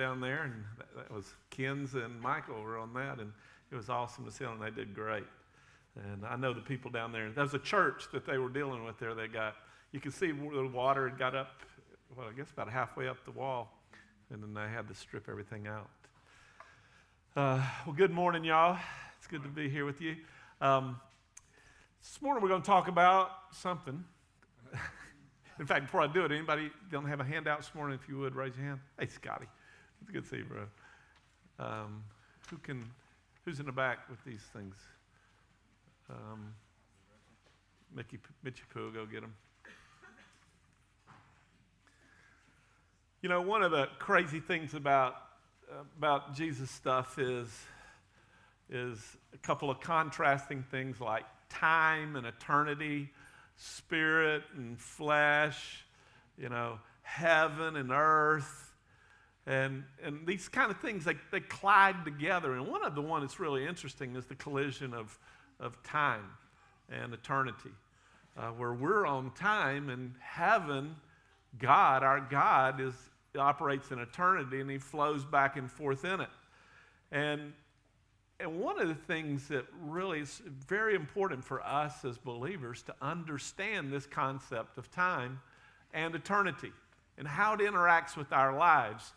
down there, and that, that was Ken's and Michael were on that, and it was awesome to see them. They did great. And I know the people down there. There was a church that they were dealing with there. They got, you could see the water had got up, well, I guess about halfway up the wall, and then they had to strip everything out. Uh, well, good morning, y'all. It's good to be here with you. Um, this morning we're going to talk about something. In fact, before I do it, anybody don't have a handout this morning? If you would, raise your hand. Hey, Scotty. It's good to see you, bro. Um, who can, who's in the back with these things? Um, Mickey, Mitchy Poo, go get them. You know, one of the crazy things about about Jesus stuff is is a couple of contrasting things like time and eternity, spirit and flesh, you know, heaven and earth. And, and these kind of things, they, they collide together. And one of the one that's really interesting is the collision of, of time and eternity, uh, where we're on time and heaven, God, our God, is, operates in eternity and he flows back and forth in it. And and one of the things that really is very important for us as believers to understand this concept of time and eternity and how it interacts with our lives,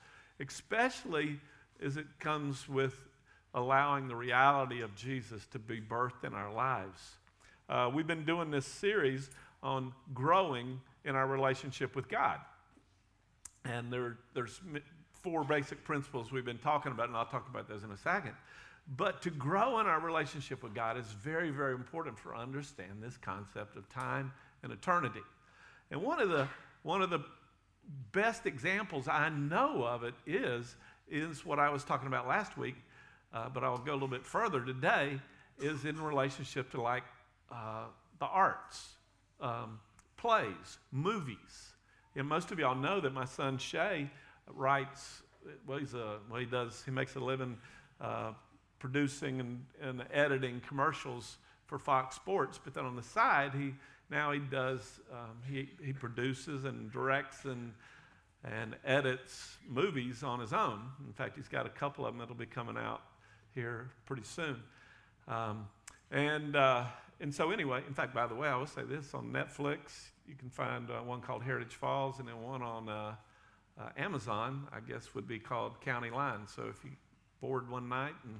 especially as it comes with allowing the reality of Jesus to be birthed in our lives. Uh, we've been doing this series on growing in our relationship with God. And there, there's four basic principles we've been talking about, and I'll talk about those in a second. But to grow in our relationship with God is very, very important for understand this concept of time and eternity. And one of the one of the best examples I know of it is is what I was talking about last week, uh, but I'll go a little bit further today. Is in relationship to like uh, the arts, um, plays, movies. And most of y'all know that my son Shay writes. Well, he's a well, he does. He makes a living uh, producing and, and editing commercials for Fox Sports, but then on the side, he now he does um, he, he produces and directs and and edits movies on his own. In fact, he's got a couple of them that'll be coming out here pretty soon. Um, and uh, and so anyway, in fact, by the way, I will say this on Netflix, you can find uh, one called Heritage Falls, and then one on uh, uh Amazon, I guess would be called County Line. So if you bored one night and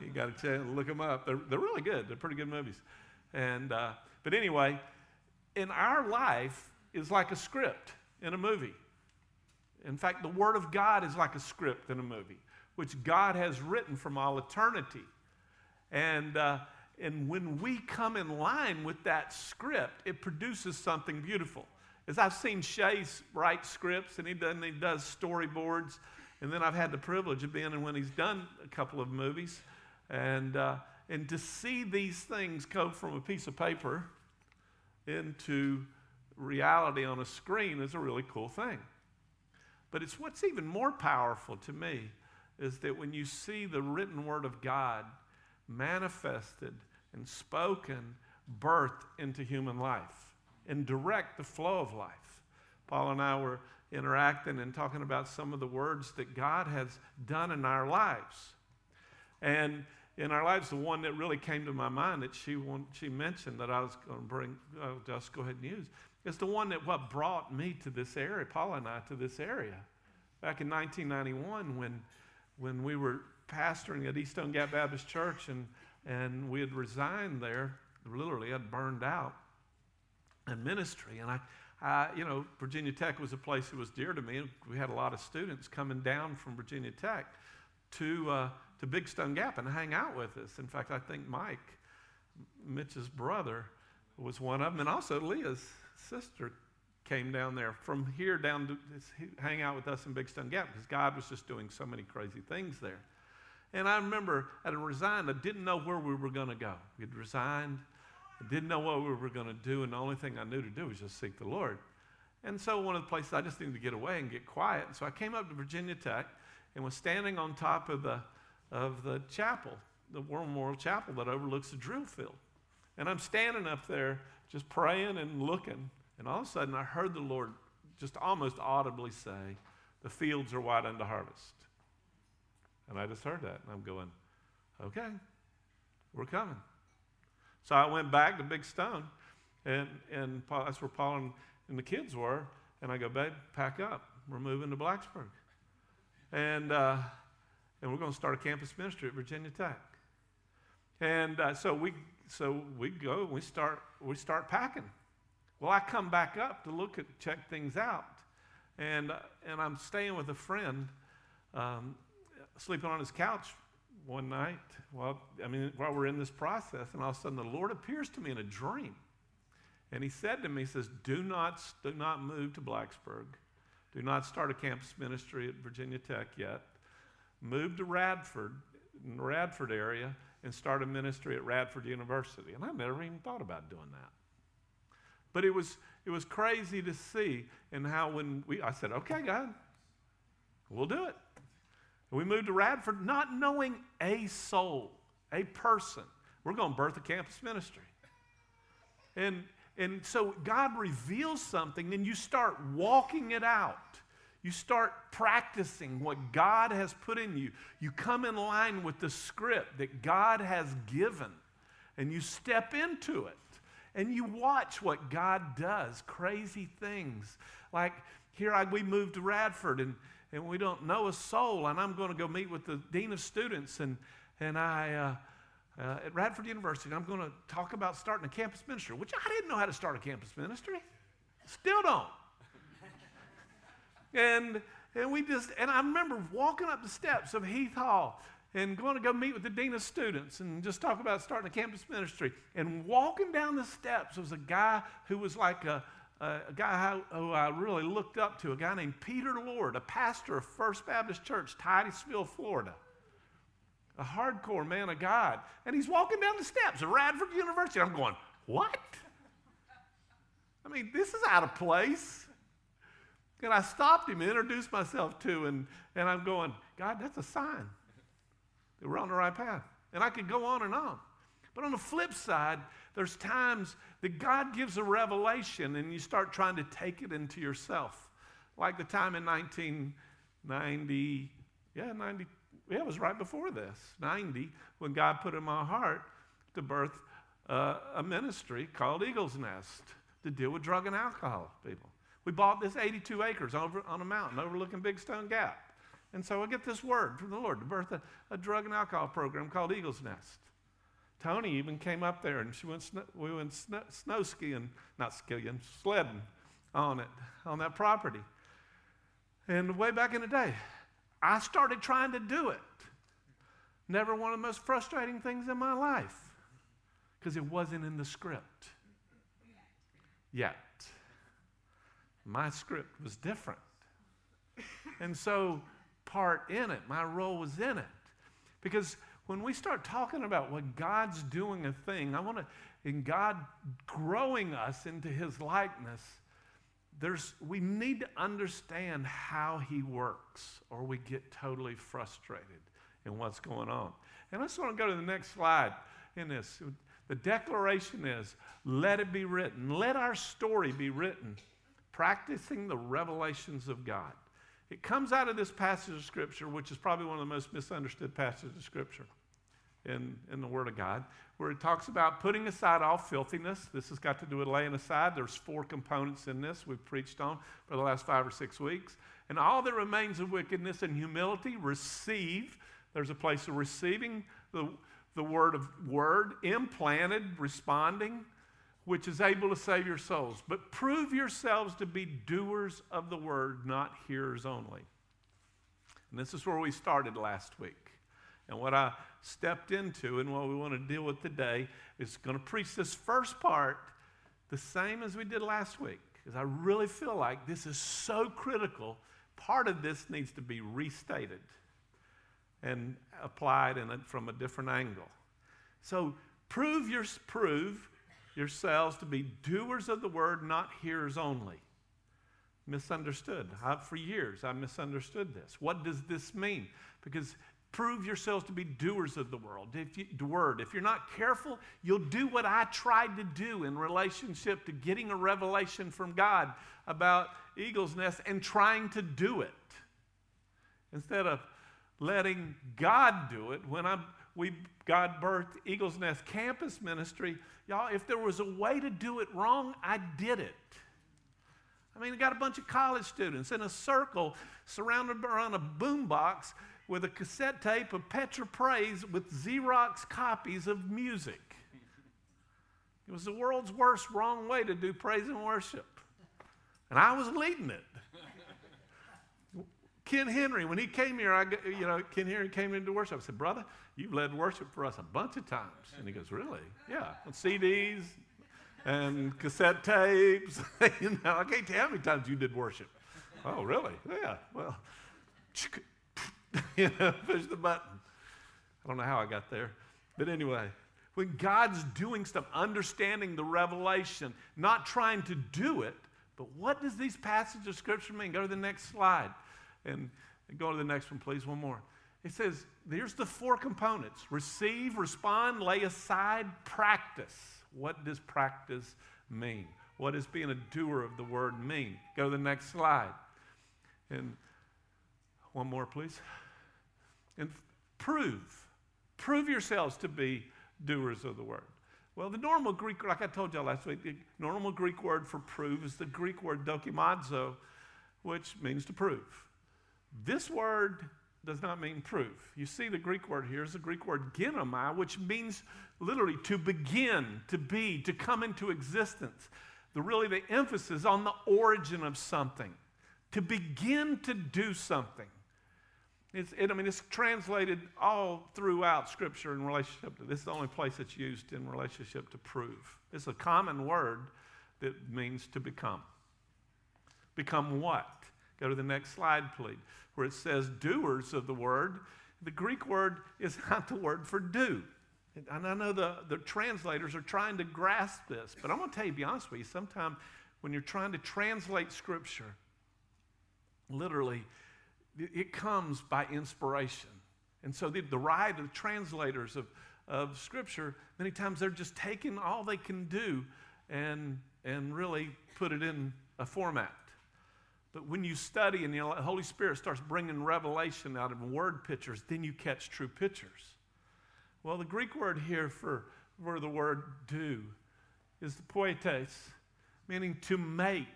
you got to look them up. They're, they're really good. They're pretty good movies. And, uh, but anyway, in our life is like a script in a movie. In fact, the Word of God is like a script in a movie, which God has written from all eternity. And, uh, and when we come in line with that script, it produces something beautiful. As I've seen Shay write scripts, and he does, he does storyboards, and then I've had the privilege of being in when he's done a couple of movies. And, uh, and to see these things go from a piece of paper into reality on a screen is a really cool thing. But it's what's even more powerful to me is that when you see the written word of God manifested and spoken, birthed into human life and direct the flow of life. Paul and I were interacting and talking about some of the words that God has done in our lives. And in our lives, the one that really came to my mind that she, want, she mentioned that I was going to bring, I'll uh, just go ahead and use, is the one that what brought me to this area, Paula and I, to this area. Back in 1991, when, when we were pastoring at East Stone Gap Baptist Church and, and we had resigned there, literally had burned out in ministry. And I, I, you know, Virginia Tech was a place that was dear to me. We had a lot of students coming down from Virginia Tech to, uh, to Big Stone Gap and hang out with us. In fact, I think Mike, Mitch's brother, was one of them, and also Leah's sister came down there from here down to hang out with us in Big Stone Gap because God was just doing so many crazy things there. And I remember I had resigned. I didn't know where we were going to go. We had resigned. I didn't know what we were going to do, and the only thing I knew to do was just seek the Lord. And so one of the places I just needed to get away and get quiet. And so I came up to Virginia Tech and was standing on top of the of the chapel, the War Memorial Chapel that overlooks the drill field. And I'm standing up there just praying and looking, and all of a sudden I heard the Lord just almost audibly say, The fields are white unto harvest. And I just heard that, and I'm going, okay, we're coming. So I went back to Big Stone, and, and Paul, that's where Paul and, and, the kids were. And I go, babe, pack up. We're moving to Blacksburg. And, uh, and we're going to start a campus ministry at Virginia Tech. And uh, so we so we go and we start we start packing. Well, I come back up to look at check things out, and uh, and I'm staying with a friend, um, sleeping on his couch one night. Well, I mean, while we're in this process, and all of a sudden the Lord appears to me in a dream, and He said to me, He says, "Do not do not move to Blacksburg, do not start a campus ministry at Virginia Tech yet. Move to Radford, in the Radford area." and started ministry at Radford University. And I never even thought about doing that. But it was, it was crazy to see and how when we, I said, okay, God, we'll do it. And we moved to Radford not knowing a soul, a person. We're going to birth a campus ministry. And, and so God reveals something, and you start walking it out. You start practicing what God has put in you. You come in line with the script that God has given, and you step into it. And you watch what God does crazy things. Like here, I, we moved to Radford, and, and we don't know a soul, and I'm going to go meet with the Dean of Students, and, and I. Uh, uh, at Radford University, I'm going to talk about starting a campus ministry, which I didn't know how to start a campus ministry. Still don't. And, and we just, and I remember walking up the steps of Heth Hall and going to go meet with the dean of students and just talk about starting a campus ministry. And walking down the steps was a guy who was like a, a, guy who I really looked up to, a guy named Peter Lord, a pastor of First Baptist Church, Titusville, Florida. A hardcore man of God. And he's walking down the steps of Radford University. I'm going, what? I mean, this is out of place. And I stopped him and introduced myself to, and, and I'm going, God, that's a sign that we're on the right path. And I could go on and on. But on the flip side, there's times that God gives a revelation and you start trying to take it into yourself. Like the time in 1990, yeah, 90, yeah, it was right before this, 90, when God put in my heart to birth uh, a ministry called Eagle's Nest to deal with drug and alcohol people. We bought this 82 acres over on a mountain overlooking Big Stone Gap. And so I get this word from the Lord to birth a, a drug and alcohol program called Eagle's Nest. Tony even came up there and she went we went snow, snow skiing, not skiing, sledding on it, on that property. And way back in the day, I started trying to do it. Never one of the most frustrating things in my life because it wasn't in the script yet my script was different. and so, part in it, my role was in it. Because when we start talking about what God's doing a thing, I want to, in God growing us into his likeness, there's, we need to understand how he works, or we get totally frustrated in what's going on. And I just want to go to the next slide in this. The declaration is let it be written, let our story be written practicing the revelations of God. It comes out of this passage of Scripture, which is probably one of the most misunderstood passages of Scripture in, in the Word of God, where it talks about putting aside all filthiness. This has got to do with laying aside. There's four components in this we've preached on for the last five or six weeks. And all that remains of wickedness and humility, receive. There's a place of receiving the, the word of word, implanted, responding which is able to save your souls. But prove yourselves to be doers of the word, not hearers only. And this is where we started last week. And what I stepped into and what we want to deal with today is going to preach this first part the same as we did last week. Because I really feel like this is so critical. Part of this needs to be restated and applied in a, from a different angle. So prove your prove yourselves to be doers of the word, not hearers only. Misunderstood. I, for years, I misunderstood this. What does this mean? Because prove yourselves to be doers of the world. If you, the word. If you're not careful, you'll do what I tried to do in relationship to getting a revelation from God about eagle's nest and trying to do it instead of letting God do it. When I'm, we, God birthed Eagles Nest Campus Ministry, y'all, if there was a way to do it wrong, I did it. I mean, I got a bunch of college students in a circle surrounded around a boombox with a cassette tape of Petra Praise with Xerox copies of music. It was the world's worst wrong way to do praise and worship. And I was leading it. Ken Henry, when he came here, I, you know, Ken Henry came into worship. I said, Brother, you've led worship for us a bunch of times. And he goes, Really? Yeah. On CDs and cassette tapes. you know, I can't tell how many times you did worship. Oh, really? Yeah. Well, you know, push the button. I don't know how I got there. But anyway, when God's doing stuff, understanding the revelation, not trying to do it, but what does these passages of Scripture mean? Go to the next slide. And go to the next one, please. One more. It says, here's the four components receive, respond, lay aside, practice. What does practice mean? What does being a doer of the word mean? Go to the next slide. And one more, please. And prove. Prove yourselves to be doers of the word. Well, the normal Greek, like I told you last week, the normal Greek word for prove is the Greek word dokimazo, which means to prove. This word does not mean proof. You see, the Greek word here is the Greek word ginomai, which means literally to begin, to be, to come into existence. The really the emphasis on the origin of something, to begin to do something. It's, it, I mean, it's translated all throughout Scripture in relationship to this. is the only place it's used in relationship to prove. It's a common word that means to become. Become what? Go to the next slide, please, where it says doers of the word. The Greek word is not the word for do. And I know the, the translators are trying to grasp this, but I'm going to tell you, be honest with you, sometimes when you're trying to translate Scripture, literally, it comes by inspiration. And so the, the right of translators of, of Scripture, many times they're just taking all they can do and, and really put it in a format. But when you study and the Holy Spirit starts bringing revelation out of word pictures, then you catch true pictures. Well, the Greek word here for, for the word do is the poietes, meaning to make,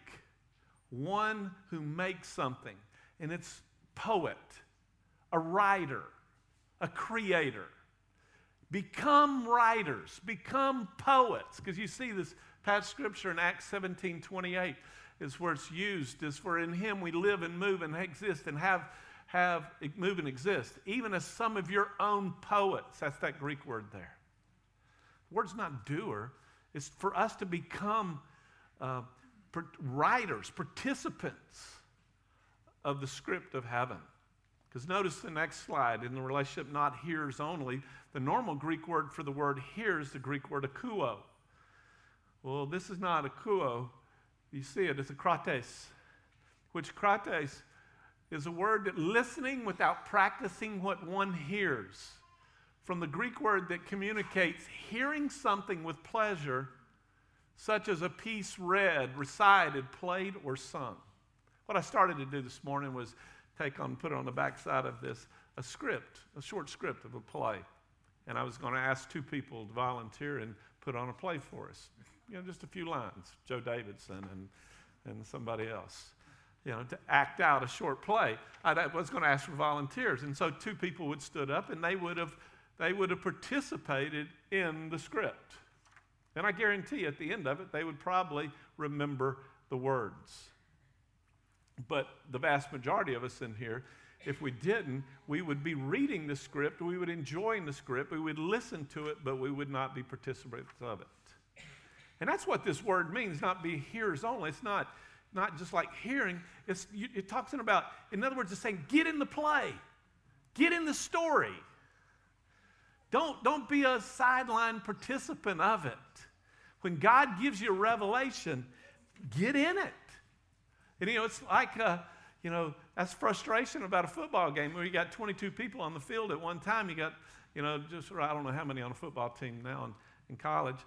one who makes something. And it's poet, a writer, a creator. Become writers, become poets. Because you see this passage scripture in Acts 17 28 is where it's used, is for in him we live and move and exist and have, have move and exist. Even as some of your own poets, that's that Greek word there. The word's not doer, it's for us to become uh, writers, participants of the script of heaven. Because notice the next slide in the relationship not hears only, the normal Greek word for the word hear is the Greek word akuo. Well, this is not akuo, you see it, it's akroates, which krates is a word that listening without practicing what one hears. From the Greek word that communicates hearing something with pleasure, such as a piece read, recited, played, or sung. What I started to do this morning was take on, put on the backside of this a script, a short script of a play. And I was going to ask two people to volunteer and put on a play for us you know, just a few lines, Joe Davidson and, and somebody else, you know, to act out a short play. I was going to ask for volunteers. And so two people would stood up and they would have, they would have participated in the script. And I guarantee at the end of it, they would probably remember the words. But the vast majority of us in here, if we didn't, we would be reading the script, we would enjoy the script, we would listen to it, but we would not be participants of it. And that's what this word means, not be hearers only. It's not, not just like hearing. It's, it talks about, in other words, it's saying, get in the play, get in the story. Don't, don't be a sideline participant of it. When God gives you a revelation, get in it. And you know, it's like, a, you know, that's frustration about a football game where you got 22 people on the field at one time. You got, you know, just, I don't know how many on a football team now in, in college,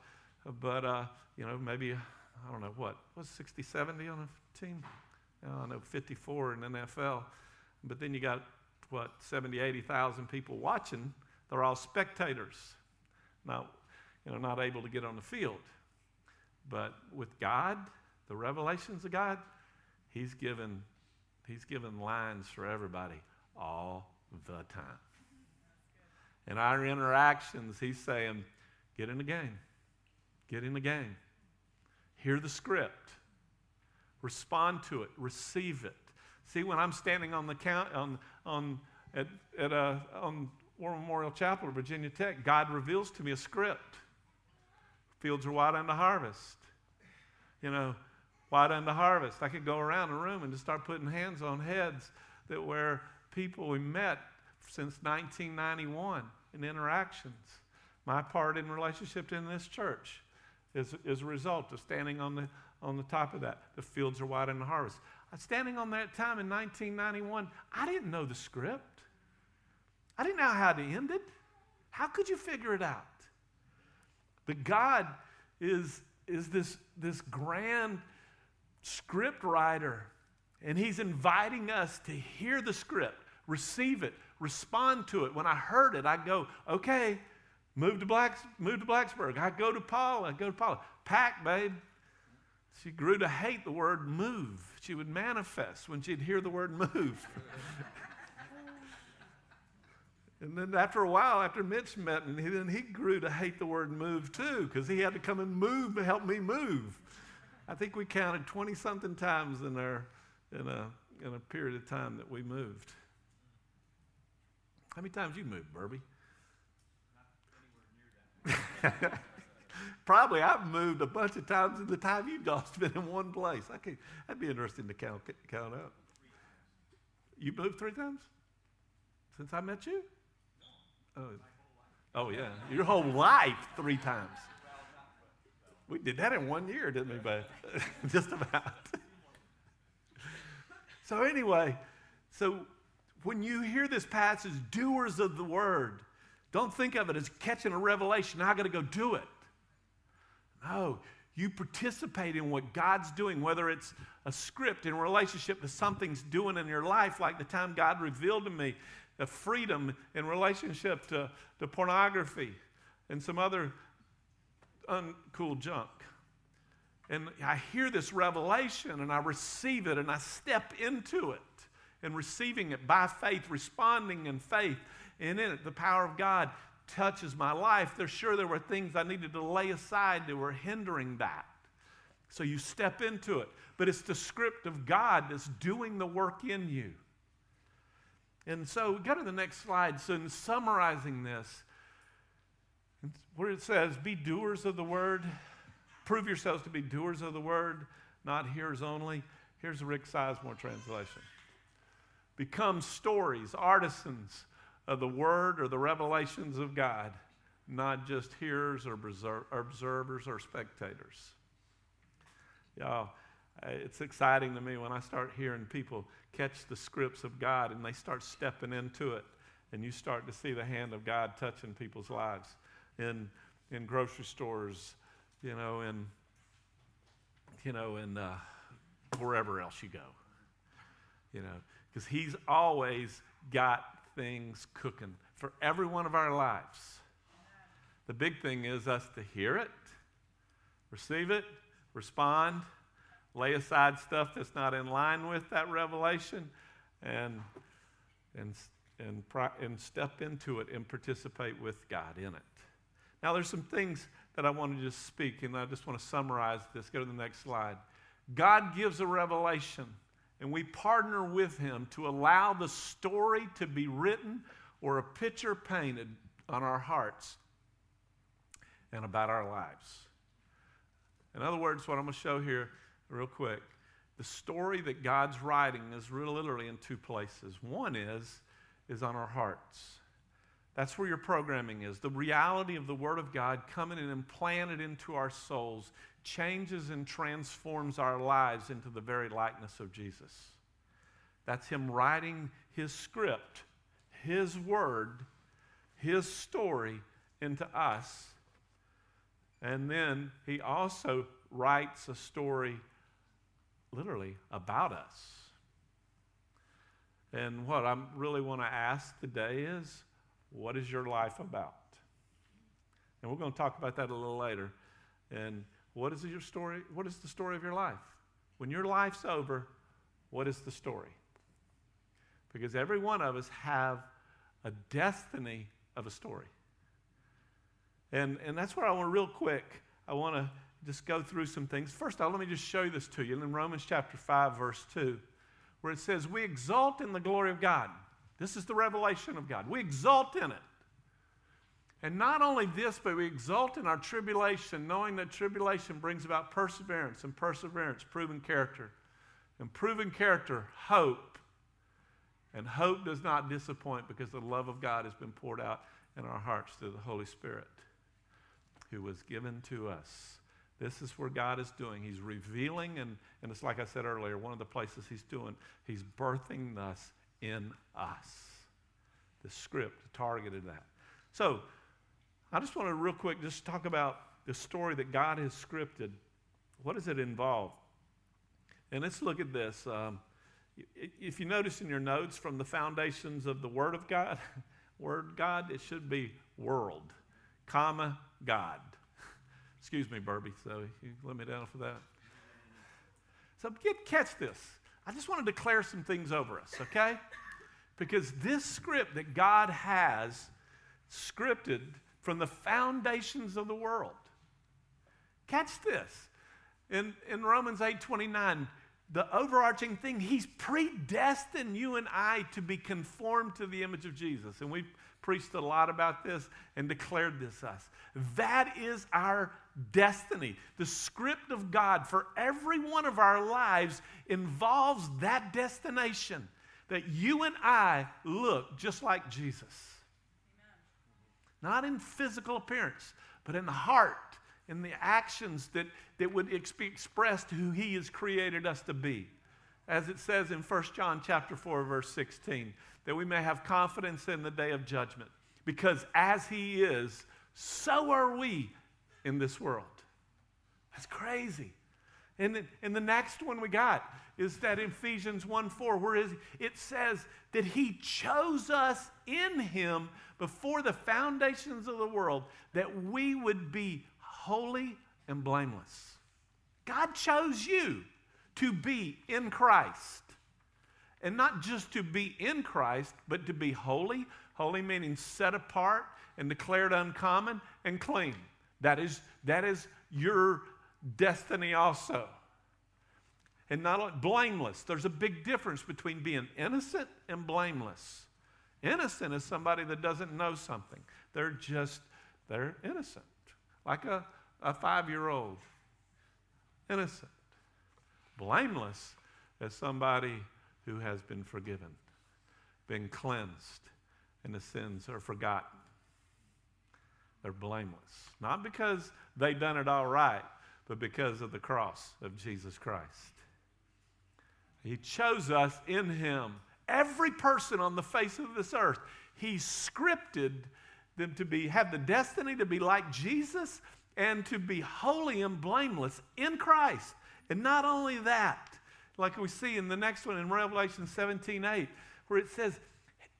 but, uh, you know, maybe, I don't know what, was 60, 70 on a team? I don't know, 54 in NFL. But then you got what, 70, 80,000 people watching, they're all spectators, not, you know, not able to get on the field. But with God, the revelations of God, He's given, he's given lines for everybody all the time. In our interactions, He's saying, get in the game. Get in the game. Hear the script. Respond to it. Receive it. See, when I'm standing on the count on, on at, at a, on War Memorial Chapel at Virginia Tech, God reveals to me a script. Fields are white unto harvest. You know, white unto harvest. I could go around the room and just start putting hands on heads that were people we met since 1991 in interactions. My part in relationship in this church is a result of standing on the, on the top of that. The fields are wide in the harvest. Uh, standing on that time in 1991, I didn't know the script. I didn't know how to end it. How could you figure it out? But God is, is this, this grand script writer, and He's inviting us to hear the script, receive it, respond to it. When I heard it, I go, okay, move to, Blacks, move to Blacksburg. I go to Paula. I go to Paula. Pack, babe. She grew to hate the word move. She would manifest when she'd hear the word move. and then after a while, after Mitch met, and he, then he grew to hate the word move too, because he had to come and move to help me move. I think we counted 20 something times in, our, in, a, in a period of time that we moved. How many times you moved, Burby? Probably I've moved a bunch of times in the time you've just been in one place. I could, that'd be interesting to count, count up. You moved three times since I met you? Oh, oh yeah. Your whole life three times. We did that in one year, didn't we, babe? Just about. so, anyway, so when you hear this passage, doers of the word, don't think of it as catching a revelation. Now I got to go do it. No, you participate in what God's doing, whether it's a script in relationship to something's doing in your life, like the time God revealed to me a freedom in relationship to, to pornography and some other uncool junk. And I hear this revelation and I receive it and I step into it and receiving it by faith, responding in faith. And in it, the power of God touches my life. There's sure there were things I needed to lay aside that were hindering that. So you step into it. But it's the script of God that's doing the work in you. And so we go to the next slide. So in summarizing this, where it says, Be doers of the word, prove yourselves to be doers of the word, not hearers only. Here's Rick Sizemore translation Become stories, artisans of the word or the revelations of God, not just hearers or observers or spectators. Y'all, it's exciting to me when I start hearing people catch the scripts of God and they start stepping into it, and you start to see the hand of God touching people's lives in, in grocery stores, you know, in, you know, in uh, wherever else you go, you know, because He's always got things cooking for every one of our lives. The big thing is us to hear it, receive it, respond, lay aside stuff that's not in line with that revelation, and, and, and, and step into it and participate with God in it. Now, there's some things that I want to just speak, and I just want to summarize this. Go to the next slide. God gives a revelation, and we partner with Him to allow the story to be written or a picture painted on our hearts and about our lives. In other words, what I'm going to show here, real quick, the story that God's writing is literally in two places. One is, is on our hearts. That's where your programming is. The reality of the Word of God coming and implanted into our souls changes and transforms our lives into the very likeness of Jesus. That's Him writing His script, His Word, His story into us. And then He also writes a story, literally, about us. And what I really want to ask today is what is your life about? And we're going to talk about that a little later. And what is your story? What is the story of your life? When your life's over, what is the story? Because every one of us have a destiny of a story. And, and that's where I want real quick, I want to just go through some things. First all, let me just show this to you in Romans chapter 5, verse 2, where it says, We exalt in the glory of God. This is the revelation of God. We exalt in it. And not only this, but we exult in our tribulation, knowing that tribulation brings about perseverance, and perseverance, proven character. And proven character, hope. And hope does not disappoint because the love of God has been poured out in our hearts through the Holy Spirit who was given to us. This is where God is doing. He's revealing, and, and it's like I said earlier, one of the places He's doing, He's birthing us in us. The script targeted that. So, I just want to real quick just talk about the story that God has scripted. What does it involve? And let's look at this. Um, if you notice in your notes from the foundations of the Word of God, Word God, it should be world, comma, God. Excuse me, Burby, so you let me down for that. So get catch this. I just want to declare some things over us, okay? Because this script that God has scripted from the foundations of the world. Catch this. In, in Romans 8 29, the overarching thing, he's predestined you and I to be conformed to the image of Jesus. And we've preached a lot about this and declared this us. That is our destiny. The script of God for every one of our lives involves that destination that you and I look just like Jesus. Not in physical appearance, but in the heart, in the actions that, that would be expressed who He has created us to be. As it says in 1 John chapter 4, verse 16, that we may have confidence in the day of judgment. Because as He is, so are we in this world. That's crazy. And, and the next one we got is that Ephesians 1 4, where it says that He chose us in Him before the foundations of the world that we would be holy and blameless. God chose you to be in Christ. And not just to be in Christ, but to be holy. Holy meaning set apart and declared uncommon and clean. That is, that is your destiny also. And not blameless. There's a big difference between being innocent and blameless. Innocent is somebody that doesn't know something. They're just, they're innocent. Like a, a five year old. Innocent. Blameless is somebody who has been forgiven, been cleansed, and the sins are forgotten. They're blameless. Not because they've done it all right, but because of the cross of Jesus Christ. He chose us in Him. Every person on the face of this earth, He scripted them to be, have the destiny to be like Jesus and to be holy and blameless in Christ. And not only that, like we see in the next one in Revelation 17 8, where it says,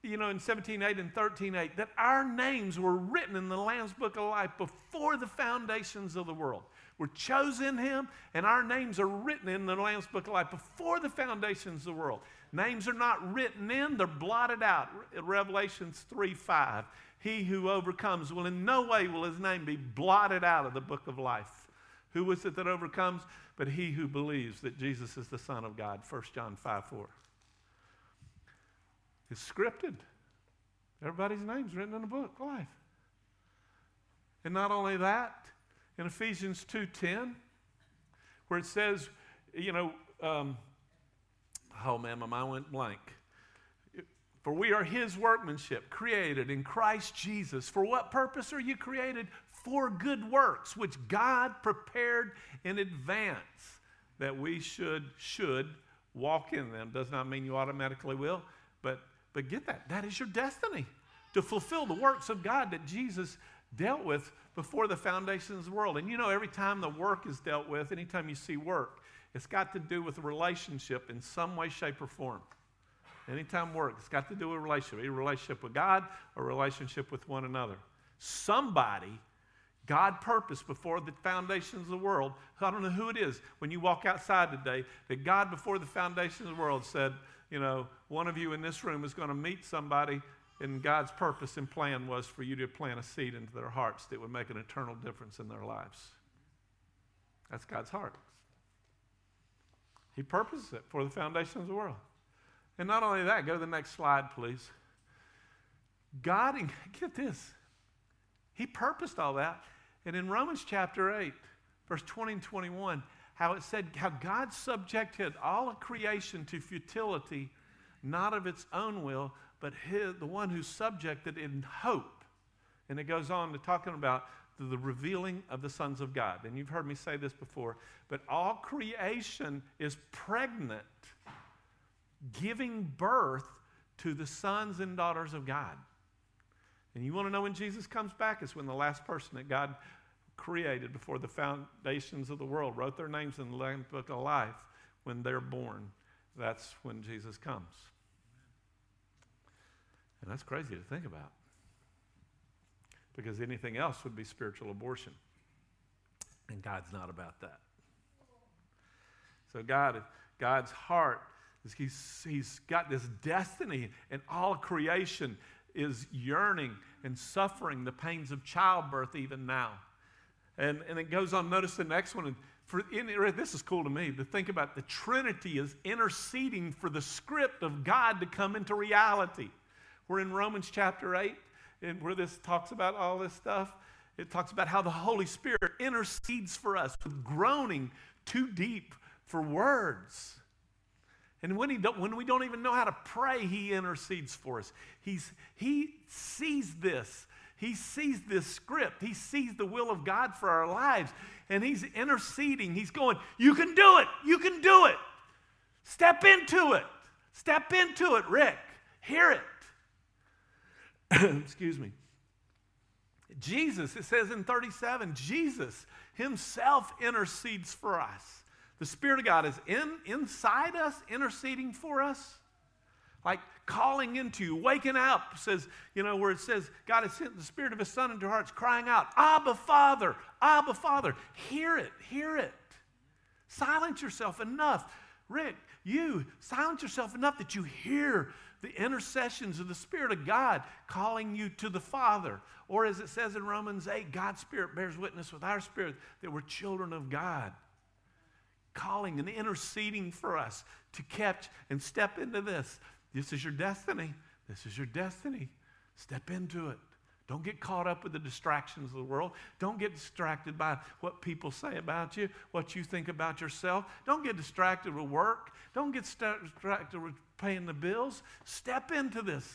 you know, in 17 8 and 13 8, that our names were written in the Lamb's Book of Life before the foundations of the world. We're chosen Him, and our names are written in the Lamb's Book of Life before the foundations of the world. Names are not written in, they're blotted out. Revelations 3 5. He who overcomes will in no way will his name be blotted out of the book of life. Who is it that overcomes? But he who believes that Jesus is the Son of God. 1 John 5 4. It's scripted. Everybody's name's written in the book, of life. And not only that, in Ephesians 2.10, where it says, you know, um, oh man, my mind went blank. For we are his workmanship, created in Christ Jesus. For what purpose are you created? For good works, which God prepared in advance that we should should walk in them. Does not mean you automatically will, but but get that. That is your destiny to fulfill the works of God that Jesus dealt with before the foundations of the world. And you know, every time the work is dealt with, anytime you see work, it's got to do with a relationship in some way, shape, or form. Anytime work, it's got to do with a relationship, a relationship with God, a relationship with one another. Somebody God purposed before the foundations of the world. I don't know who it is when you walk outside today that God before the foundations of the world said, you know, one of you in this room is going to meet somebody, and God's purpose and plan was for you to plant a seed into their hearts that would make an eternal difference in their lives. That's God's heart. He purposed it for the foundation of the world. And not only that, go to the next slide, please. God, get this, He purposed all that. And in Romans chapter 8, verse 20 and 21, how it said how God subjected all creation to futility, not of its own will, but his, the one who's subjected in hope. And it goes on to talking about the, revealing of the sons of God. And you've heard me say this before, but all creation is pregnant, giving birth to the sons and daughters of God. And you want to know when Jesus comes back? It's when the last person that God created before the foundations of the world, wrote their names in the Lamb Book of Life when they're born. That's when Jesus comes. And that's crazy to think about. Because anything else would be spiritual abortion. And God's not about that. So God, God's heart is he's, he's got this destiny, and all creation is yearning and suffering the pains of childbirth even now. And, and it goes on, notice the next one. And for, in, this is cool to me to think about the Trinity is interceding for the script of God to come into reality. We're in Romans chapter 8, and where this talks about all this stuff. It talks about how the Holy Spirit intercedes for us with groaning too deep for words. And when, he when we don't even know how to pray, he intercedes for us. He's, he sees this he sees this script. He sees the will of God for our lives. And he's interceding. He's going, You can do it. You can do it. Step into it. Step into it, Rick. Hear it. Excuse me. Jesus, it says in 37, Jesus himself intercedes for us. The Spirit of God is in, inside us, interceding for us like calling into you, waking up, says, you know, where it says, God has sent the Spirit of His Son into hearts, crying out, Abba, Father, Abba, Father. Hear it, hear it. Silence yourself enough. Rick, you silence yourself enough that you hear the intercessions of the Spirit of God calling you to the Father. Or as it says in Romans 8, God's Spirit bears witness with our spirit that we're children of God. Calling and interceding for us to catch and step into this. This is your destiny. This is your destiny. Step into it. Don't get caught up with the distractions of the world. Don't get distracted by what people say about you, what you think about yourself. Don't get distracted with work. Don't get distracted with paying the bills. Step into this.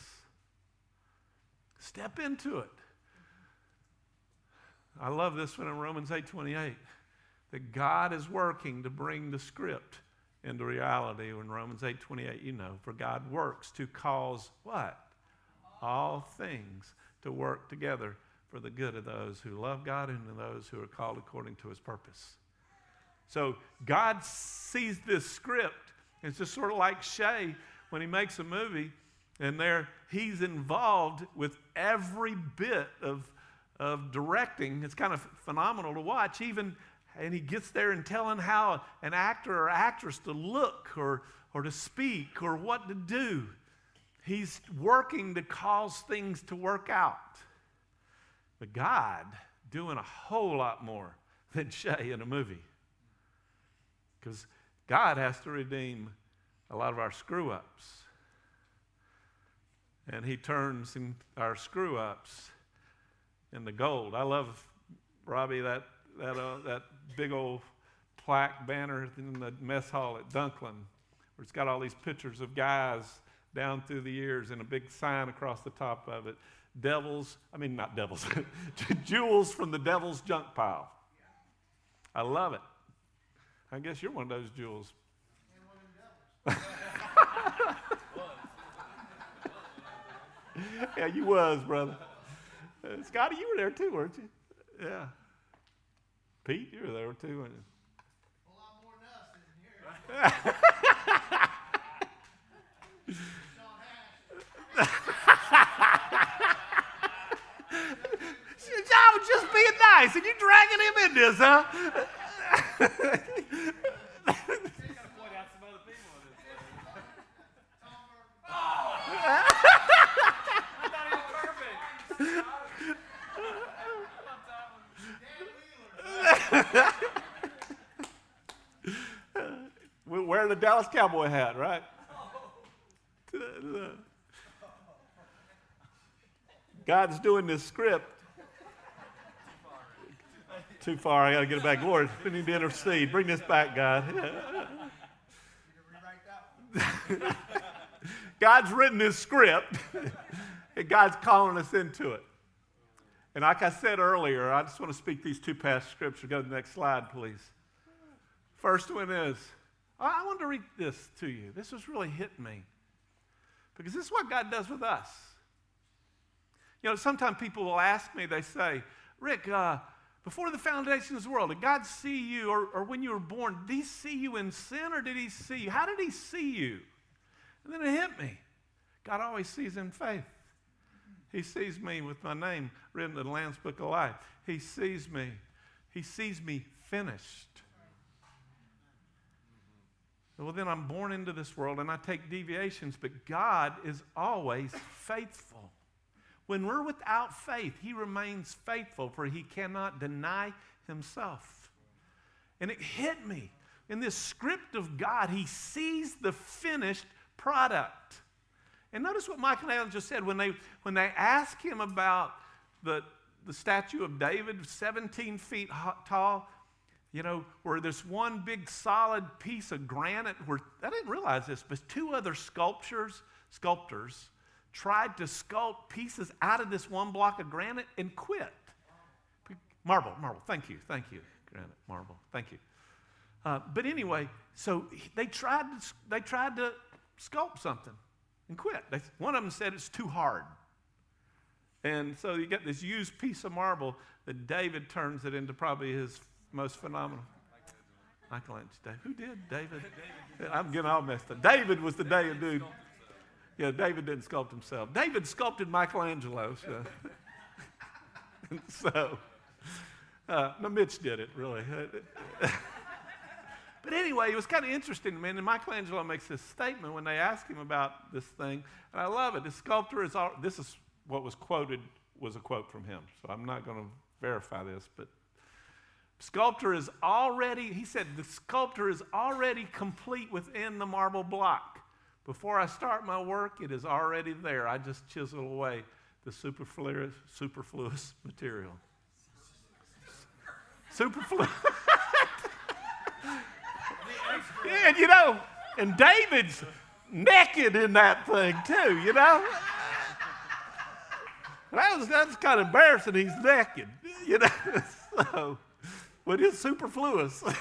Step into it. I love this one in Romans 8:28 that God is working to bring the script into reality in Romans 8 28, you know, for God works to cause what? All things to work together for the good of those who love God and to those who are called according to his purpose. So God sees this script. It's just sort of like Shay when he makes a movie, and there he's involved with every bit of, of directing. It's kind of phenomenal to watch, even and he gets there and telling how an actor or actress to look or, or to speak or what to do. He's working to cause things to work out. But God doing a whole lot more than Shay in a movie. Because God has to redeem a lot of our screw ups. And He turns our screw ups into gold. I love, Robbie, that, that, uh, that big old plaque banner in the mess hall at Dunklin, where it's got all these pictures of guys down through the years and a big sign across the top of it. Devils, I mean, not devils, jewels from the devil's junk pile. I love it. I guess you're one of those jewels. yeah, you was, brother. Uh, Scotty, you were there too, weren't you? Yeah. Pete, you were there too. And... A lot more than us in here. I was just being nice, and you dragging him in this, huh? We're wearing the Dallas Cowboy hat, right? God's doing this script. Too far, I got to get it back. Lord, we need to intercede. Bring this back, God. God's written this script, and God's calling us into it. And like I said earlier, I just want to speak these two past scriptures. Go to the next slide, please. First one is I want to read this to you. This has really hit me because this is what God does with us. You know, sometimes people will ask me, they say, Rick, uh, before the foundation of the world, did God see you, or, or when you were born, did He see you in sin or did He see you? How did He see you? And then it hit me. God always sees in faith. He sees me with my name written in the Lamb's Book of Life. He sees me. He sees me finished. Well, then I'm born into this world and I take deviations, but God is always faithful. When we're without faith, He remains faithful, for He cannot deny Himself. And it hit me. In this script of God, He sees the finished product. And notice what Michelangelo said when they, when they asked him about the, the statue of David, 17 feet tall, you know, where there's one big solid piece of granite, where I didn't realize this, but two other sculptures, sculptors tried to sculpt pieces out of this one block of granite and quit. Marble, marble, thank you, thank you. Granite, marble, thank you. Uh, but anyway, so they tried, to, they tried to sculpt something and quit. They, one of them said it's too hard. And so you get this used piece of marble that David turns it into probably his most phenomenal. Michelangelo. Who did? David? I'm getting all messed up. David was the David dude. Yeah, David didn't sculpt himself. David sculpted Michelangelo. So, so uh, no, Mitch did it, really. but anyway, it was kind of interesting to me. And Michelangelo makes this statement when they ask him about this thing. And I love it. The sculptor is, all, this is what was quoted, was a quote from him. So I'm not going to verify this, but Sculptor is already, he said, the sculptor is already complete within the marble block. Before I start my work, it is already there. I just chisel away the superfluous, superfluous material. superfluous. and you know, and David's naked in that thing too, you know? That was, that's kind of embarrassing. He's naked, you know? so, but it's superfluous.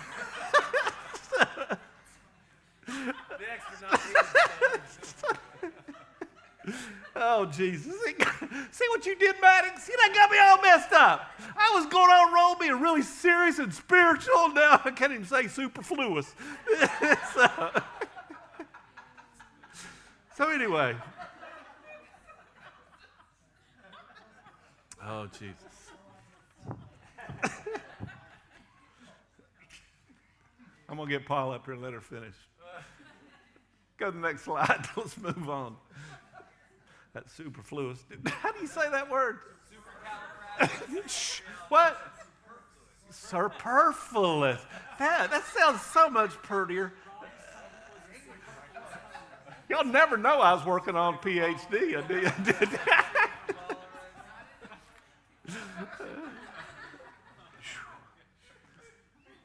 oh, Jesus. See what you did, Maddox? See, that got me all messed up. I was going on roll being really serious and spiritual. Now I can't even say superfluous. so, so, anyway. Oh, Jesus. I'm going to get Paul up here and let her finish. Go to the next slide. Let's move on. That's superfluous. How do you say that word? what? Superfluous. That, that sounds so much prettier. Y'all never know I was working on a PhD.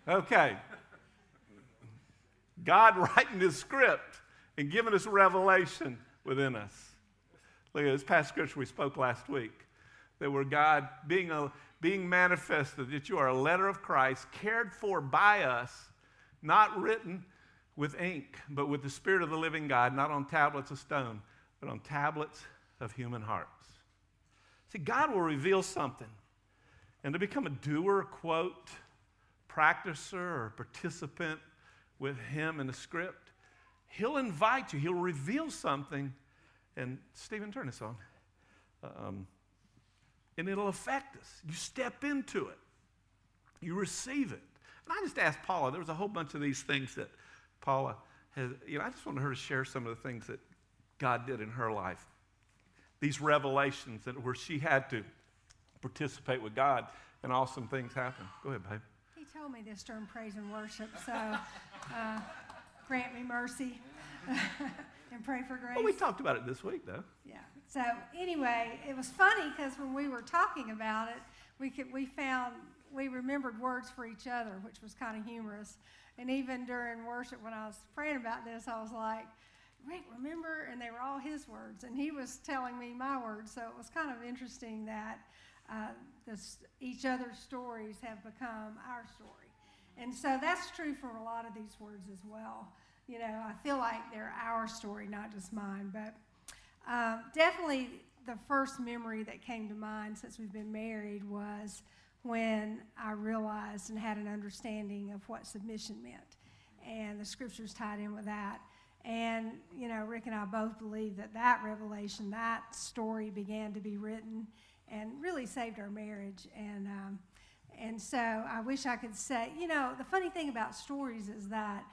Okay. God writing this script and giving us revelation within us. Look at this past scripture we spoke last week that we're God being, a, being manifested, that you are a letter of Christ, cared for by us, not written with ink, but with the Spirit of the living God, not on tablets of stone, but on tablets of human hearts. See, God will reveal something. And to become a doer, quote, practicer, or participant with him in the script, he'll invite you, he'll reveal something. And Stephen, turn this on. Um, and it'll affect us. You step into it, you receive it. And I just asked Paula, there was a whole bunch of these things that Paula has, you know, I just wanted her to share some of the things that God did in her life. These revelations that where she had to participate with God and awesome things happen. Go ahead, babe. He told me this during praise and worship, so uh, grant me mercy and pray for grace. Well, we talked about it this week, though. Yeah. So anyway, it was funny because when we were talking about it, we could we found we remembered words for each other, which was kind of humorous. And even during worship, when I was praying about this, I was like, Rick, remember? And they were all his words, and he was telling me my words. So it was kind of interesting that uh, this, each other's stories have become our story. And so that's true for a lot of these words as well. You know, I feel like they're our story, not just mine. But um, definitely the first memory that came to mind since we've been married was when I realized and had an understanding of what submission meant. And the scriptures tied in with that. And, you know, Rick and I both believe that that revelation, that story began to be written and really saved our marriage. And, um, and so I wish I could say, you know, the funny thing about stories is that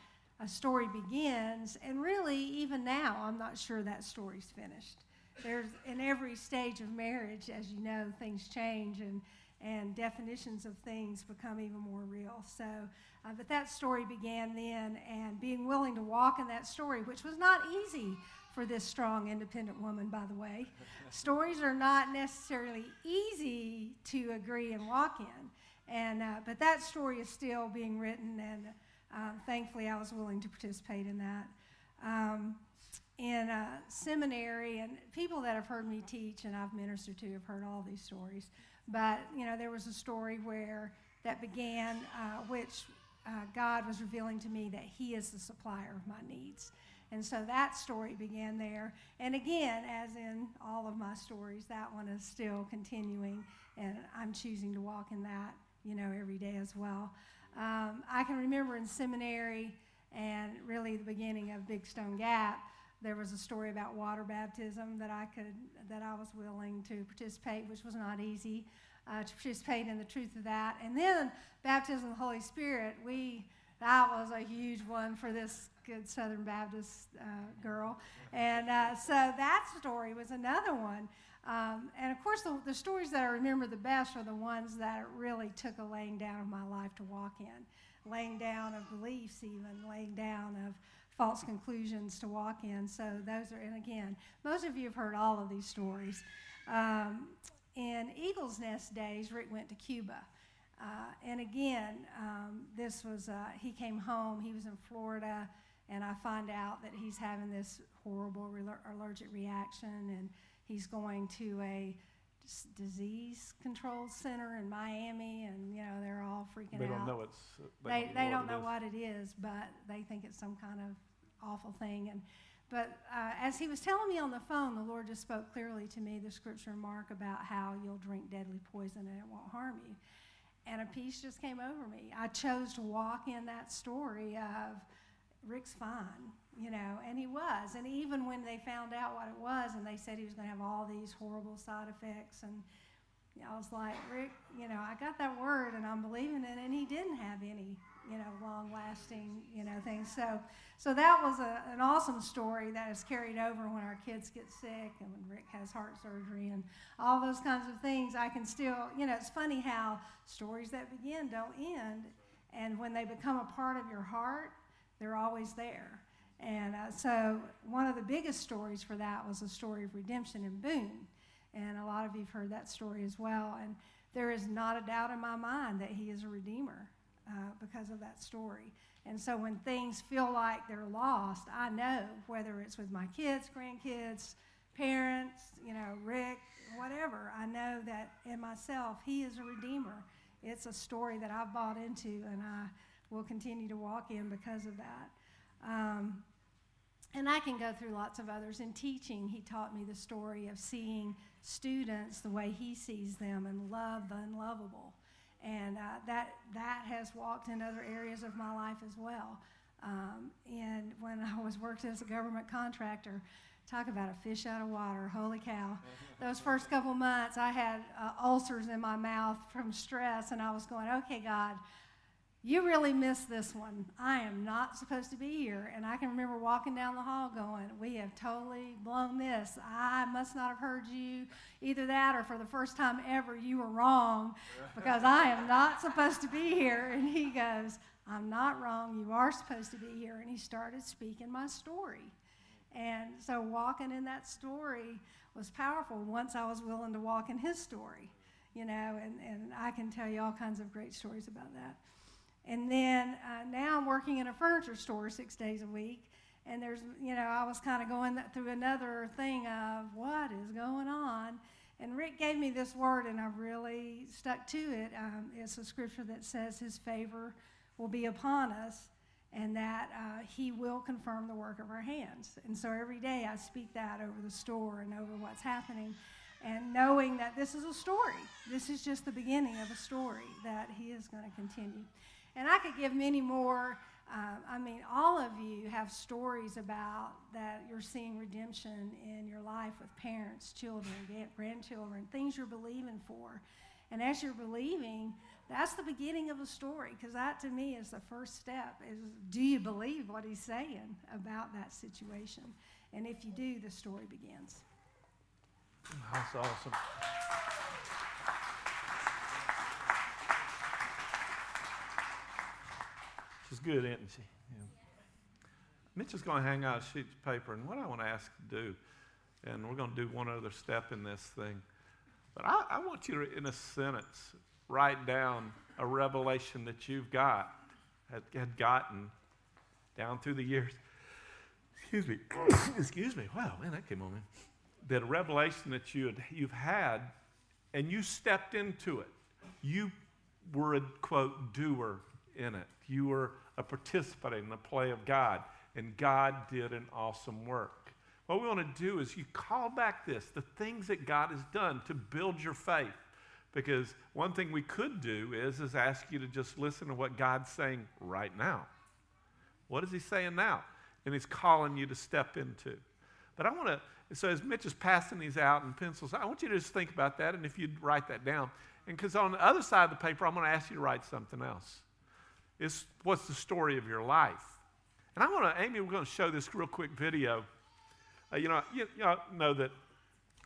a story begins, and really, even now, I'm not sure that story's finished. There's, in every stage of marriage, as you know, things change and, and definitions of things become even more real. So, uh, but that story began then, and being willing to walk in that story, which was not easy for this strong, independent woman, by the way. Stories are not necessarily easy to agree and walk in, and uh, but that story is still being written, and um, thankfully, I was willing to participate in that. Um, in uh, seminary, and people that have heard me teach and I've ministered to have heard all these stories. But you know, there was a story where that began, uh, which uh, God was revealing to me that He is the supplier of my needs. And so that story began there. And again, as in all of my stories, that one is still continuing, and I'm choosing to walk in that, you know, every day as well. Um, I can remember in seminary and really the beginning of Big Stone Gap, there was a story about water baptism that I could that I was willing to participate, which was not easy uh, to participate in the truth of that. And then baptism of the Holy Spirit, we that was a huge one for this good Southern Baptist uh, girl. And uh, so that story was another one. Um, and of course, the, the, stories that I remember the best are the ones that it really took a laying down of my life to walk in, laying down of beliefs, even laying down of false conclusions to walk in. So those are, and again, most of you have heard all of these stories. Um, in Eagle's Nest days, Rick went to Cuba. Uh, and again, um, this was, uh, he came home, he was in Florida, and I find out that he's having this horrible allergic reaction, and he's going to a disease control center in Miami, and you know they're all freaking they out. They don't know it's. They, they, don't, they know, don't know what it is, but they think it's some kind of awful thing. And but uh, as he was telling me on the phone, the Lord just spoke clearly to me the scripture in Mark about how you'll drink deadly poison and it won't harm you and a peace just came over me. I chose to walk in that story of Rick's fine, you know, and he was. And even when they found out what it was and they said he was going to have all these horrible side effects, and I was like, Rick, you know, I got that word and I'm believing it, and he didn't have any you know, long-lasting, you know, things. So, so that was a, an awesome story that is carried over when our kids get sick and when Rick has heart surgery and all those kinds of things. I can still, you know, it's funny how stories that begin don't end, and when they become a part of your heart, they're always there. And uh, so, one of the biggest stories for that was the story of redemption in Boone. And a lot of you have heard that story as well. And there is not a doubt in my mind that he is a redeemer uh, because of that story. And so when things feel like they're lost, I know whether it's with my kids, grandkids, parents, you know, Rick, whatever, I know that in myself, He is a Redeemer. It's a story that I've bought into and I will continue to walk in because of that. Um, and I can go through lots of others. In teaching, he taught me the story of seeing students the way he sees them and love the unlovable and uh, that that has walked in other areas of my life as well. Um, and when I was worked as a government contractor, Talk about a fish out of water. Holy cow. Those first couple months, I had uh, ulcers in my mouth from stress, and I was going, okay, God, you really missed this one. I am not supposed to be here. And I can remember walking down the hall going, We have totally blown this. I must not have heard you. Either that or for the first time ever, you were wrong because I am not supposed to be here. And he goes, I'm not wrong. You are supposed to be here. And he started speaking my story. And so walking in that story was powerful once I was willing to walk in his story, you know, and, and I can tell you all kinds of great stories about that. And then uh, now I'm working in a furniture store six days a week. And there's, you know, I was kind of going through another thing of what is going on. And Rick gave me this word, and I've really stuck to it. Um, it's a scripture that says his favor will be upon us and that uh, he will confirm the work of our hands. And so every day I speak that over the store and over what's happening and knowing that this is a story. This is just the beginning of a story that he is going to continue. And I could give many more. Uh, I mean, all of you have stories about that you're seeing redemption in your life with parents, children, grandchildren, things you're believing for. And as you're believing, that's the beginning of a story because that to me is the first step is do you believe what he's saying about that situation? And if you do, the story begins. That's awesome. She's good, isn't she? Yeah. Mitch is going to hang out a sheet of paper, and what I want to ask you to do, and we're going to do one other step in this thing, but I, I want you to, in a sentence, write down a revelation that you've got, had, had gotten down through the years. Excuse me. Excuse me. Wow, man, that came on me. That revelation that you had, you've had, and you stepped into it. You were a quote doer in it. You were a participant in the play of God, and God did an awesome work. What we want to do is you call back this, the things that God has done to build your faith. Because one thing we could do is, is ask you to just listen to what God's saying right now. What is He saying now? And He's calling you to step into. But I want to, so as Mitch is passing these out in pencils, I want you to just think about that and if you'd write that down. And because on the other side of the paper, I'm going to ask you to write something else. It's what's the story of your life? And I want to, Amy, we're going to show this real quick video. Uh, you know, you, you know that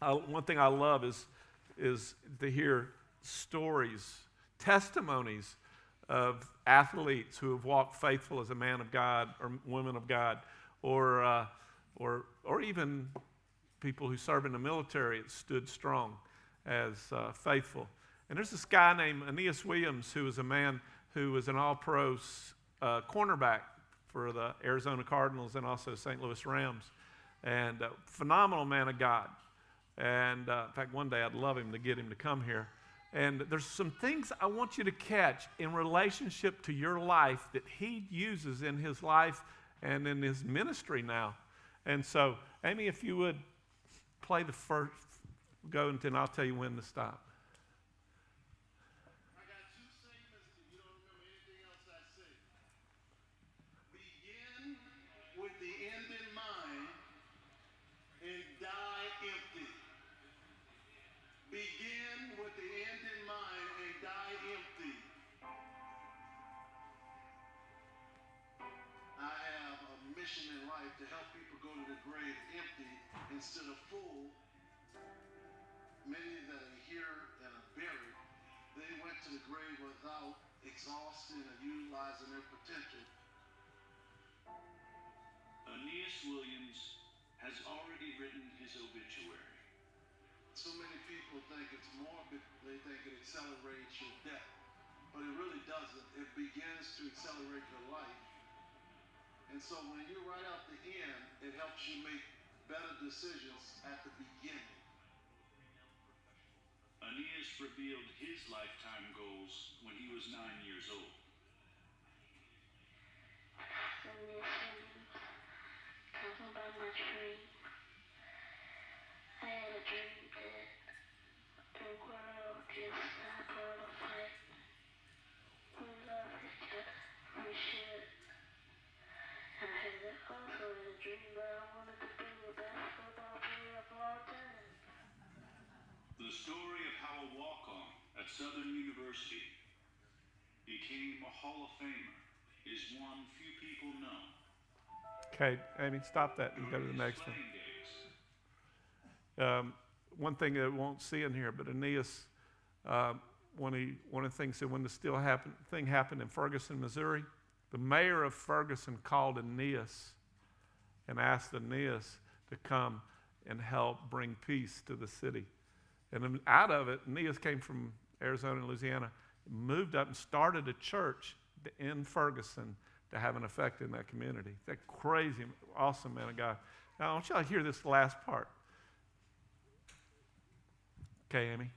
uh, one thing I love is, is to hear stories, testimonies of athletes who have walked faithful as a man of God or women of God, or, uh, or, or even people who serve in the military that stood strong as uh, faithful. And there's this guy named Aeneas Williams who was a man who was an all pro uh, cornerback for the Arizona Cardinals and also St. Louis Rams. And a phenomenal man of God. And uh, in fact, one day I'd love him to get him to come here. And there's some things I want you to catch in relationship to your life that he uses in his life and in his ministry now. And so, Amy, if you would play the first, go and then I'll tell you when to stop. Grave empty instead of full. Many that are here and are buried, they went to the grave without exhausting and utilizing their potential. Aeneas Williams has already written his obituary. So many people think it's morbid, they think it accelerates your death. But it really doesn't. It begins to accelerate your life and so when you write out the end, it helps you make better decisions at the beginning. Aeneas revealed his lifetime goals when he was nine years old. talking about my tree. I had a dream at Southern University, became a Hall of Famer, is one few people know. Okay, Amy, stop that and go to the next one. Um, one thing that won't see in here, but Aeneas, uh, when he, one of the things that when the still happen, thing happened in Ferguson, Missouri, the mayor of Ferguson called Aeneas and asked Aeneas to come and help bring peace to the city. And then out of it, Aeneas came from Arizona and Louisiana, moved up and started a church in Ferguson to have an effect in that community. That crazy, awesome man of God. Now, I want y'all to hear this last part. Okay, Amy.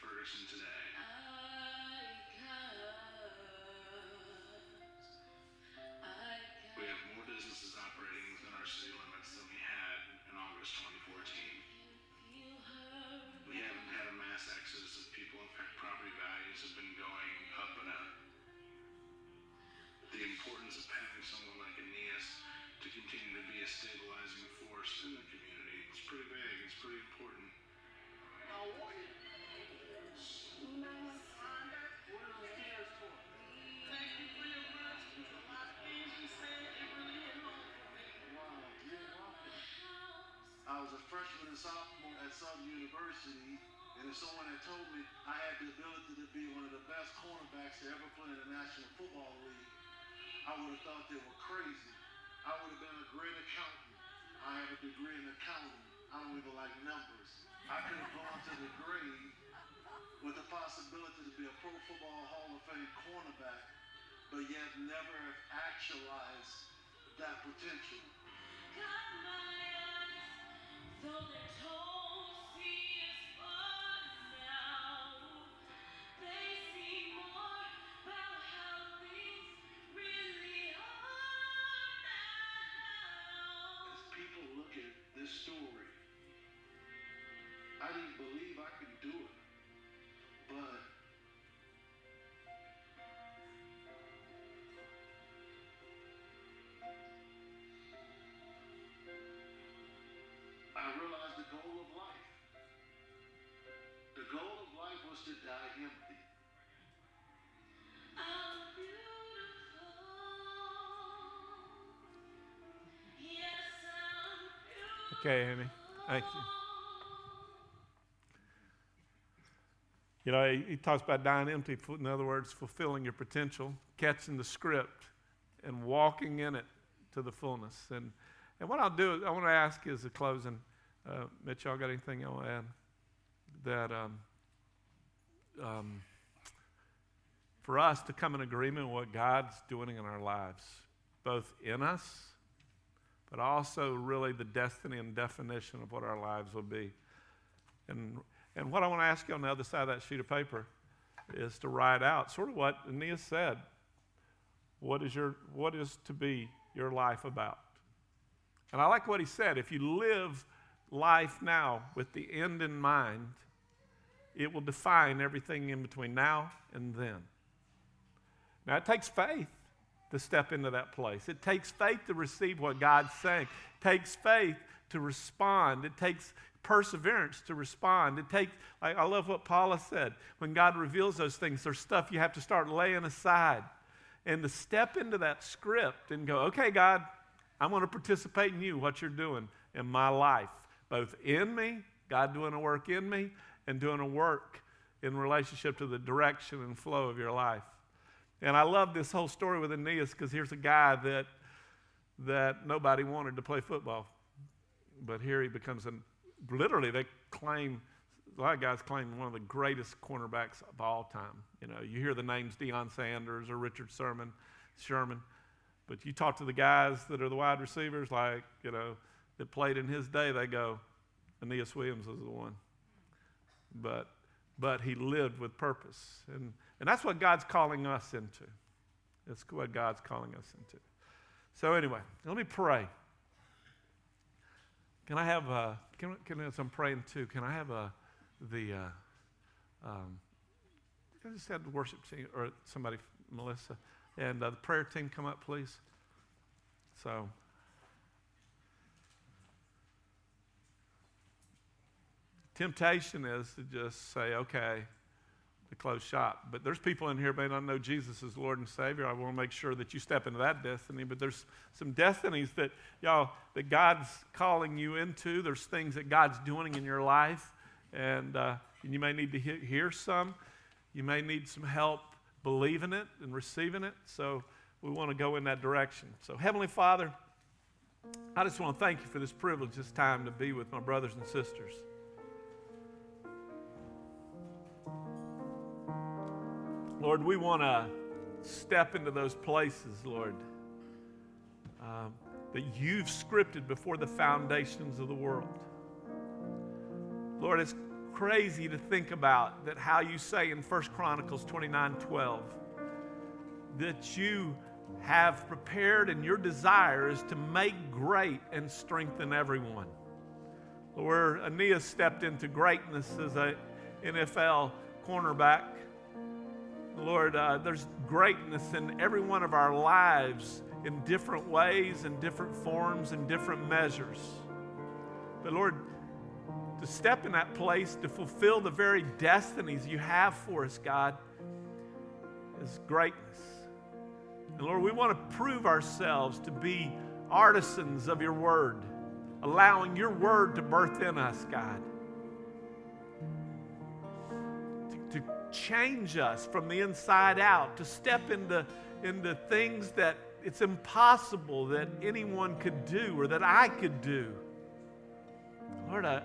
Ferguson today, we have more businesses operating within our city limits than we had in August 2014. We haven't had a mass exodus of people. In fact, property values have been going up and up. The importance of having someone like Aeneas to continue to be a stabilizing force in the community is pretty big. It's pretty important. I was a freshman and sophomore at Southern University, and if someone had told me I had the ability to be one of the best cornerbacks to ever play in the National Football League, I would have thought they were crazy. I would have been a great accountant. I have a degree in accounting. I don't even like numbers. I could have gone to the grave with the possibility to be a Pro Football Hall of Fame cornerback, but yet never have actualized that potential. I didn't believe I empty. Okay, Amy. Thank you. You know, he, talks about dying empty, in other words, fulfilling your potential, catching the script, and walking in it to the fullness. And, and what I'll do is, I want to ask as a closing, uh, Mitch, y'all got anything y'all want to add? That um, um, for us to come in agreement with what God's doing in our lives, both in us, but also really the destiny and definition of what our lives will be. And, and what I want to ask you on the other side of that sheet of paper is to write out sort of what Aeneas said. What is, your, what is to be your life about? And I like what he said. If you live life now with the end in mind, it will define everything in between now and then. Now, it takes faith to step into that place. It takes faith to receive what God's saying. It takes faith to respond. It takes perseverance to respond. It takes, I, I love what Paula said. When God reveals those things, there's stuff you have to start laying aside. And to step into that script and go, okay, God, I'm going to participate in you, what you're doing in my life, both in me, God doing a work in me, and doing a work in relationship to the direction and flow of your life. And I love this whole story with Aeneas because here's a guy that that nobody wanted to play football. But here he becomes an, literally, they claim, a lot of guys claim one of the greatest cornerbacks of all time. You know, you hear the names Deion Sanders or Richard Sherman, Sherman, but you talk to the guys that are the wide receivers, like, you know, that played in his day, they go, Aeneas Williams is the one. But, but he lived with purpose. And, and that's what God's calling us into. That's what God's calling us into. So, anyway, let me pray. Can I have, a, can, can, as I'm praying too, can I have a, the, uh, um, I just had the worship team, or somebody, Melissa, and uh, the prayer team come up, please. So, temptation is to just say, okay, to close shop. But there's people in here may not know Jesus as Lord and Savior. I want to make sure that you step into that destiny. But there's some destinies that y'all that God's calling you into. There's things that God's doing in your life, and, uh, and you may need to he- hear some. You may need some help believing it and receiving it. So we want to go in that direction. So Heavenly Father, I just want to thank you for this privilege, this time to be with my brothers and sisters. Lord, we want to step into those places, Lord, um, that you've scripted before the foundations of the world. Lord, it's crazy to think about that how you say in 1 Chronicles 29 12 that you have prepared and your desire is to make great and strengthen everyone. Where Aeneas stepped into greatness as a NFL cornerback, Lord, uh, there's greatness in every one of our lives in different ways, in different forms, in different measures. But Lord, to step in that place, to fulfill the very destinies you have for us, God, is greatness. And Lord, we want to prove ourselves to be artisans of your word, allowing your word to birth in us, God. To, change us from the inside out, to step into, into things that it's impossible that anyone could do or that I could do. Lord, a,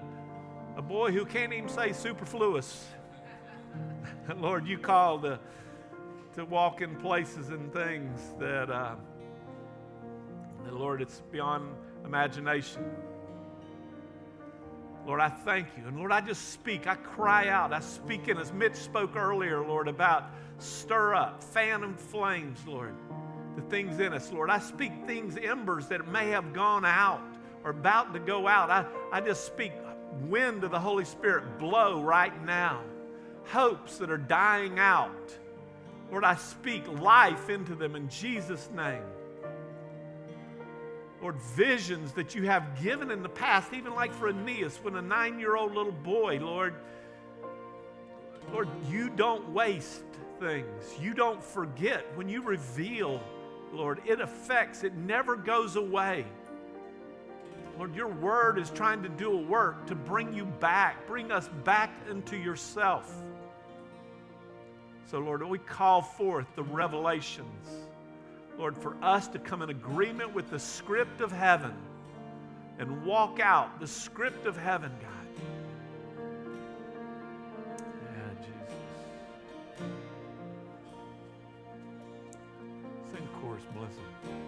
a boy who can't even say superfluous. Lord, you call to, to walk in places and things that, uh, that, Lord, it's beyond imagination. Lord, I thank you. And Lord, I just speak. I cry out. I speak in, as Mitch spoke earlier, Lord, about stir up, phantom flames, Lord, the things in us, Lord. I speak things, embers that may have gone out or about to go out. I, I just speak wind of the Holy Spirit blow right now. Hopes that are dying out. Lord, I speak life into them in Jesus' name. Lord, visions that you have given in the past, even like for Aeneas, when a nine year old little boy, Lord, Lord, you don't waste things. You don't forget. When you reveal, Lord, it affects, it never goes away. Lord, your word is trying to do a work to bring you back, bring us back into yourself. So, Lord, we call forth the revelations Lord, for us to come in agreement with the script of heaven and walk out the script of heaven, God. Yeah, Jesus. Sing chorus, bless him.